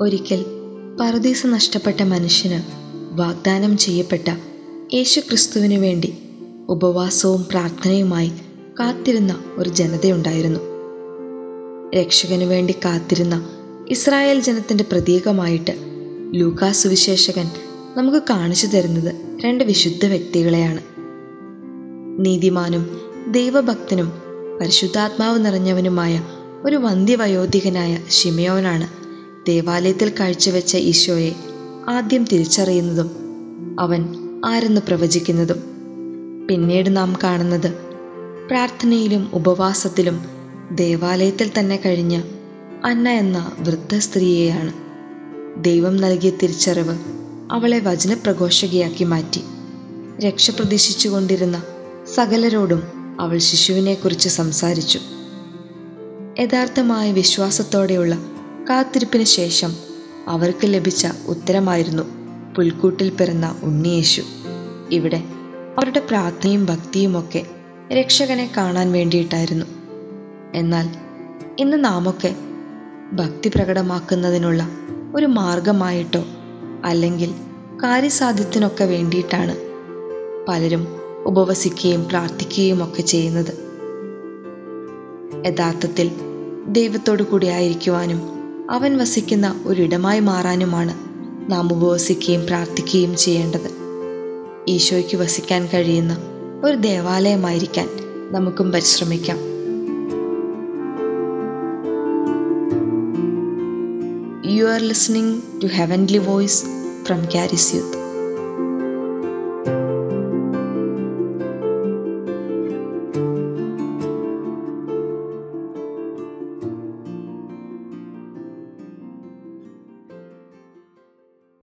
ഒരിക്കൽ പറുദീസ നഷ്ടപ്പെട്ട മനുഷ്യന് വാഗ്ദാനം ചെയ്യപ്പെട്ട യേശുക്രിസ്തുവിനു വേണ്ടി ഉപവാസവും പ്രാർത്ഥനയുമായി കാത്തിരുന്ന ഒരു ജനതയുണ്ടായിരുന്നു. രക്ഷകനു വേണ്ടി കാത്തിരുന്ന ഇസ്രായേൽ ജനത്തിന്റെ പ്രതീകമായിട്ട് ലൂക്കാ സുവിശേഷകൻ നമുക്ക് കാണിച്ചു തരുന്നത് രണ്ട് വിശുദ്ധ വ്യക്തികളെയാണ്. നീതിമാനും ദൈവഭക്തനും പരിശുദ്ധാത്മാവ് നിറഞ്ഞവനുമായ ഒരു വന്ധ്യവയോധികനായ ഷിമയോനാണ് ദേവാലയത്തിൽ കാഴ്ചവെച്ച ഈശോയെ ആദ്യം തിരിച്ചറിയുന്നതും അവൻ ആരെന്ന് പ്രവചിക്കുന്നതും. പിന്നീട് നാം കാണുന്നത് പ്രാർത്ഥനയിലും ഉപവാസത്തിലും ദേവാലയത്തിൽ തന്നെ കഴിഞ്ഞ അന്ന എന്ന വൃദ്ധ സ്ത്രീയെയാണ്. ദൈവം നൽകിയ തിരിച്ചറിവ് അവളെ വചനപ്രഘോഷകയാക്കി മാറ്റി. രക്ഷ പ്രതീക്ഷിച്ചുകൊണ്ടിരുന്ന സകലരോടും അവൾ ശിശുവിനെക്കുറിച്ച് സംസാരിച്ചു. യഥാർത്ഥമായ വിശ്വാസത്തോടെയുള്ള കാത്തിരിപ്പിന് ശേഷം അവർക്ക് ലഭിച്ച ഉത്തരമായിരുന്നു പുൽക്കൂട്ടിൽ പിറന്ന ഉണ്ണിയേശു. ഇവിടെ അവരുടെ പ്രാർത്ഥനയും ഭക്തിയുമൊക്കെ രക്ഷകനെ കാണാൻ വേണ്ടിയിട്ടായിരുന്നു. എന്നാൽ ഇന്ന് നാമൊക്കെ ഭക്തി പ്രകടമാക്കുന്നതിനുള്ള ഒരു മാർഗമായിട്ടോ അല്ലെങ്കിൽ കാര്യസാധ്യത്തിനൊക്കെ വേണ്ടിയിട്ടാണ് പലരും ഉപവസിക്കുകയും പ്രാർത്ഥിക്കുകയും ഒക്കെ ചെയ്യുന്നത്. യഥാർത്ഥത്തിൽ ദൈവത്തോടു കൂടി ആയിരിക്കുവാനും അവൻ വസിക്കുന്ന ഒരിടമായി മാറാനുമാണ് നാം ഉപവസിക്കുകയും പ്രാർത്ഥിക്കുകയും ചെയ്യേണ്ടത്. ഈശോയ്ക്ക് വസിക്കാൻ കഴിയുന്ന ഒരു ദേവാലയമായിരിക്കാൻ നമുക്കും പരിശ്രമിക്കാം. You are listening to heavenly voice from Charis youth